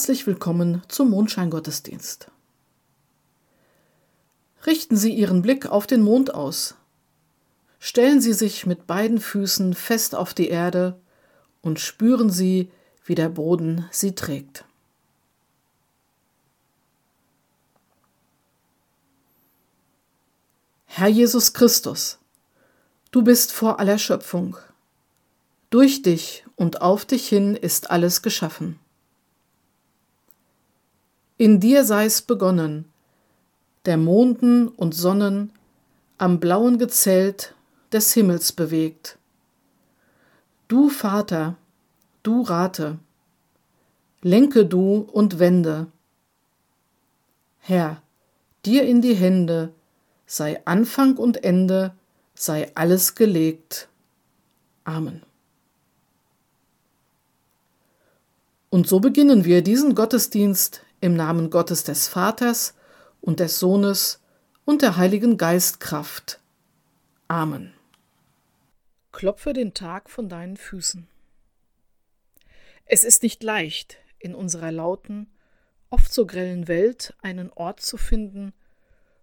Herzlich willkommen zum Mondscheingottesdienst. Richten Sie Ihren Blick auf den Mond aus. Stellen Sie sich mit beiden Füßen fest auf die Erde und spüren Sie, wie der Boden sie trägt. Herr Jesus Christus, du bist vor aller Schöpfung. Durch dich und auf dich hin ist alles geschaffen. In dir sei's begonnen, der Monden und Sonnen am blauen Gezelt des Himmels bewegt. Du Vater, du rate, lenke du und wende. Herr, dir in die Hände sei Anfang und Ende, sei alles gelegt. Amen. Und so beginnen wir diesen Gottesdienst im Namen Gottes des Vaters und des Sohnes und der Heiligen Geistkraft. Amen. Klopfe den Tag von deinen Füßen. Es ist nicht leicht, in unserer lauten, oft so grellen Welt einen Ort zu finden,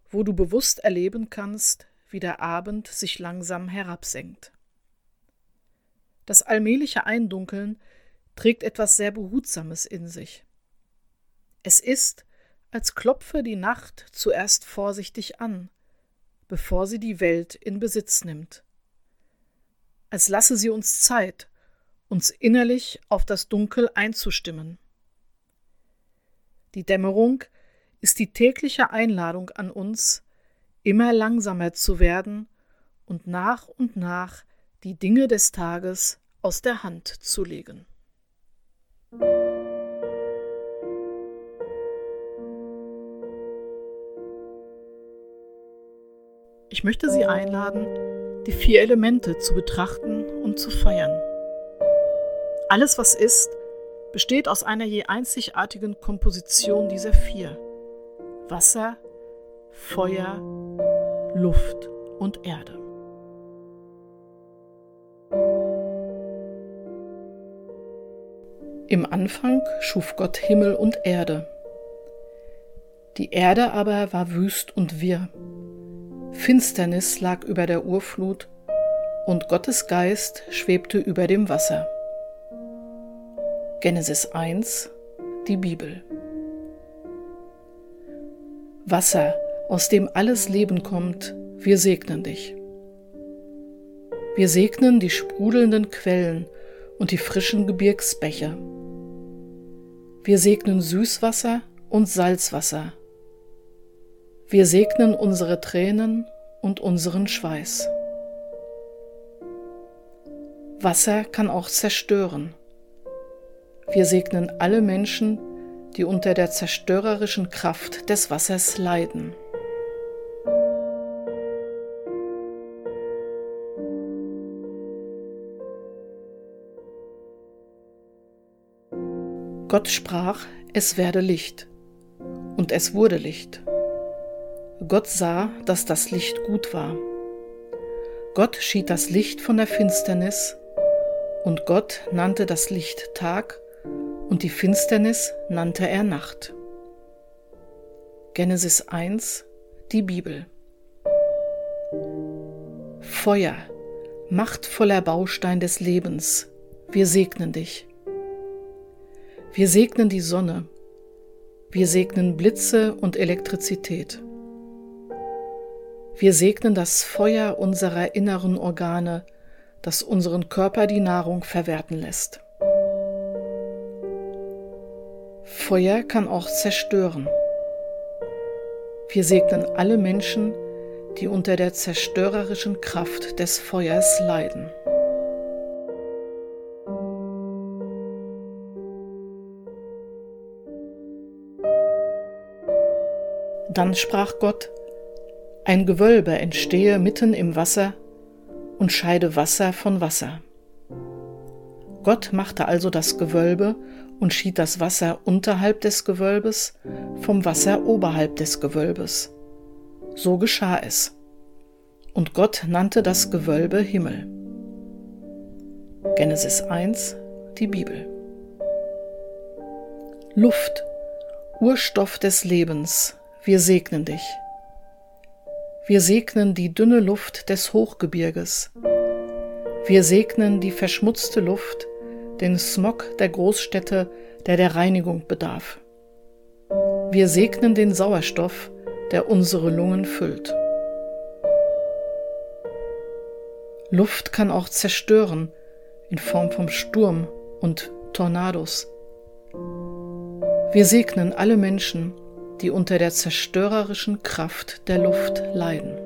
wo du bewusst erleben kannst, wie der Abend sich langsam herabsenkt. Das allmähliche Eindunkeln trägt etwas sehr Behutsames in sich. Es ist, als klopfe die Nacht zuerst vorsichtig an, bevor sie die Welt in Besitz nimmt. Als lasse sie uns Zeit, uns innerlich auf das Dunkel einzustimmen. Die Dämmerung ist die tägliche Einladung an uns, immer langsamer zu werden und nach und nach die Dinge des Tages aus der Hand zu legen. Ich möchte Sie einladen, die vier Elemente zu betrachten und zu feiern. Alles, was ist, besteht aus einer je einzigartigen Komposition dieser vier. Wasser, Feuer, Luft und Erde. Im Anfang schuf Gott Himmel und Erde. Die Erde aber war wüst und wirr. Finsternis lag über der Urflut und Gottes Geist schwebte über dem Wasser. Genesis 1, die Bibel. Wasser, aus dem alles Leben kommt, wir segnen dich. Wir segnen die sprudelnden Quellen und die frischen Gebirgsbäche. Wir segnen Süßwasser und Salzwasser. Wir segnen unsere Tränen und unseren Schweiß. Wasser kann auch zerstören. Wir segnen alle Menschen, die unter der zerstörerischen Kraft des Wassers leiden. Gott sprach, es werde Licht, und es wurde Licht. Gott sah, dass das Licht gut war. Gott schied das Licht von der Finsternis, und Gott nannte das Licht Tag, und die Finsternis nannte er Nacht. Genesis 1, die Bibel. Feuer, machtvoller Baustein des Lebens, wir segnen dich. Wir segnen die Sonne, wir segnen Blitze und Elektrizität. Wir segnen das Feuer unserer inneren Organe, das unseren Körper die Nahrung verwerten lässt. Feuer kann auch zerstören. Wir segnen alle Menschen, die unter der zerstörerischen Kraft des Feuers leiden. Dann sprach Gott, ein Gewölbe entstehe mitten im Wasser und scheide Wasser von Wasser. Gott machte also das Gewölbe und schied das Wasser unterhalb des Gewölbes vom Wasser oberhalb des Gewölbes. So geschah es. Und Gott nannte das Gewölbe Himmel. Genesis 1, die Bibel. Luft, Urstoff des Lebens, wir segnen dich. Wir segnen die dünne Luft des Hochgebirges. Wir segnen die verschmutzte Luft, den Smog der Großstädte, der der Reinigung bedarf. Wir segnen den Sauerstoff, der unsere Lungen füllt. Luft kann auch zerstören in Form von Sturm und Tornados. Wir segnen alle Menschen, die unter der zerstörerischen Kraft der Luft leiden.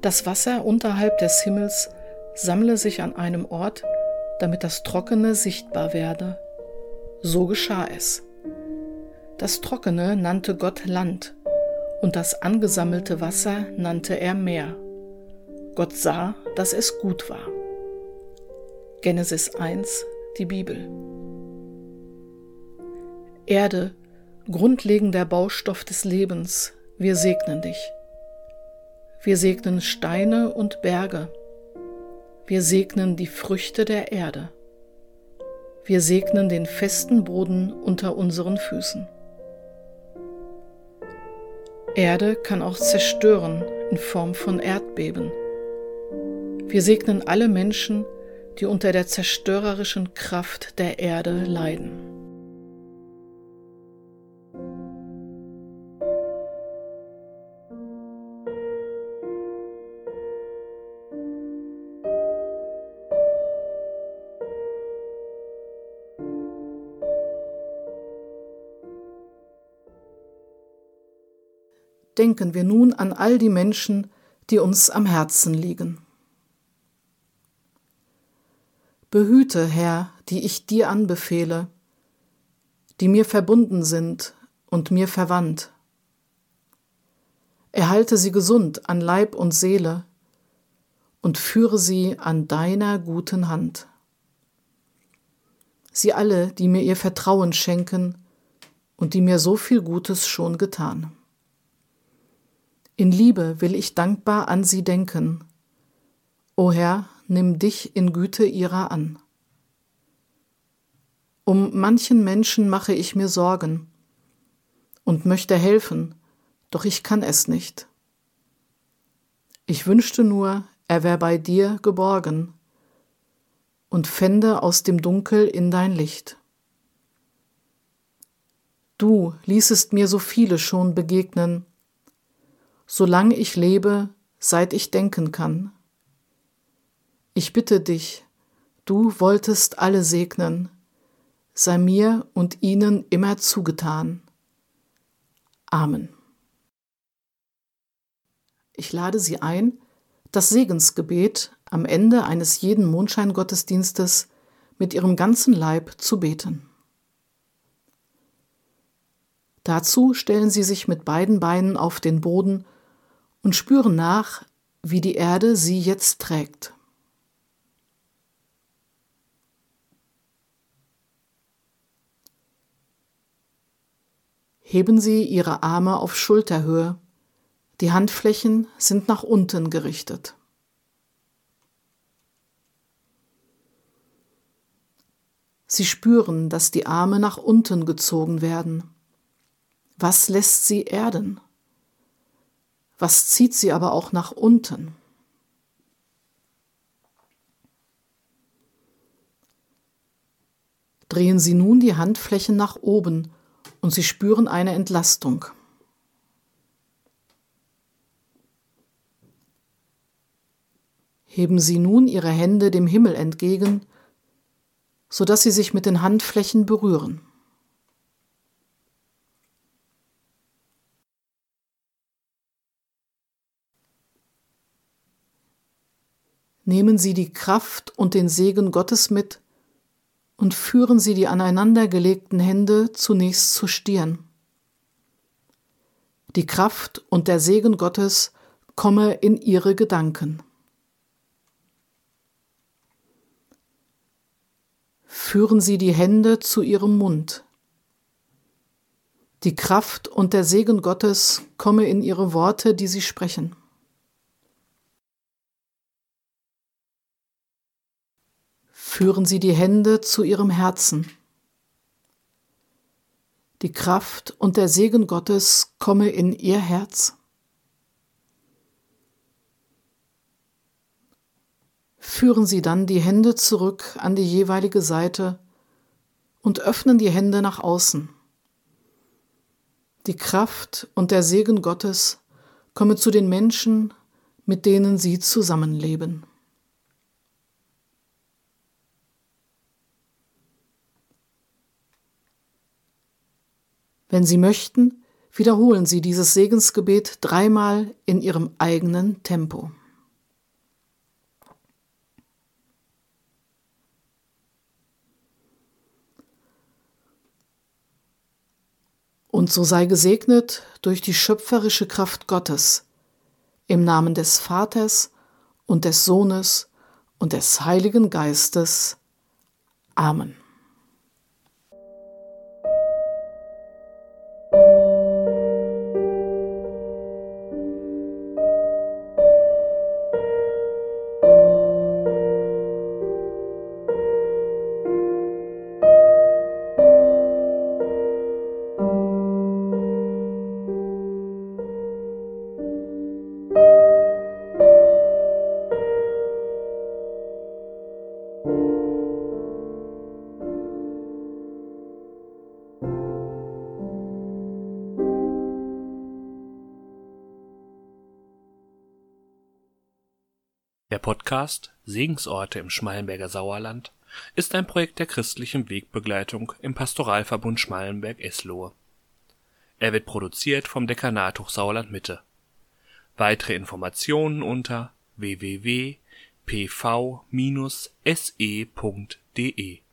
Das Wasser unterhalb des Himmels sammle sich an einem Ort, damit das Trockene sichtbar werde. So geschah es. Das Trockene nannte Gott Land, und das angesammelte Wasser nannte er Meer. Gott sah, dass es gut war. Genesis 1, die Bibel. Erde, grundlegender Baustoff des Lebens, wir segnen dich. Wir segnen Steine und Berge. Wir segnen die Früchte der Erde. Wir segnen den festen Boden unter unseren Füßen. Erde kann auch zerstören in Form von Erdbeben. Wir segnen alle Menschen, die unter der zerstörerischen Kraft der Erde leiden. Denken wir nun an all die Menschen, die uns am Herzen liegen. Behüte, Herr, die ich dir anbefehle, die mir verbunden sind und mir verwandt. Erhalte sie gesund an Leib und Seele und führe sie an deiner guten Hand. Sie alle, die mir ihr Vertrauen schenken und die mir so viel Gutes schon getan. In Liebe will ich dankbar an sie denken. O Herr, nimm dich in Güte ihrer an. Um manchen Menschen mache ich mir Sorgen und möchte helfen, doch ich kann es nicht. Ich wünschte nur, er wär bei dir geborgen und fände aus dem Dunkel in dein Licht. Du ließest mir so viele schon begegnen, solang ich lebe, seit ich denken kann. Ich bitte dich, du wolltest alle segnen, sei mir und ihnen immer zugetan. Amen. Ich lade Sie ein, das Segensgebet am Ende eines jeden Mondscheingottesdienstes mit Ihrem ganzen Leib zu beten. Dazu stellen Sie sich mit beiden Beinen auf den Boden und spüren nach, wie die Erde Sie jetzt trägt. Heben Sie Ihre Arme auf Schulterhöhe. Die Handflächen sind nach unten gerichtet. Sie spüren, dass die Arme nach unten gezogen werden. Was lässt sie erden? Was zieht sie aber auch nach unten? Drehen Sie nun die Handflächen nach oben und Sie spüren eine Entlastung. Heben Sie nun Ihre Hände dem Himmel entgegen, sodass sie sich mit den Handflächen berühren. Nehmen Sie die Kraft und den Segen Gottes mit und führen Sie die aneinandergelegten Hände zunächst zur Stirn. Die Kraft und der Segen Gottes komme in Ihre Gedanken. Führen Sie die Hände zu Ihrem Mund. Die Kraft und der Segen Gottes komme in ihre Worte, die sie sprechen. Führen Sie die Hände zu Ihrem Herzen. Die Kraft und der Segen Gottes komme in Ihr Herz. Führen Sie dann die Hände zurück an die jeweilige Seite und öffnen die Hände nach außen. Die Kraft und der Segen Gottes komme zu den Menschen, mit denen Sie zusammenleben. Wenn Sie möchten, wiederholen Sie dieses Segensgebet dreimal in Ihrem eigenen Tempo. Und so sei gesegnet durch die schöpferische Kraft Gottes, im Namen des Vaters und des Sohnes und des Heiligen Geistes. Amen. Der Podcast Segensorte im Schmallenberger Sauerland ist ein Projekt der christlichen Wegbegleitung im Pastoralverbund Schmallenberg-Eslohe. Er wird produziert vom Dekanat Hochsauerland Mitte. Weitere Informationen unter www.pv-se.de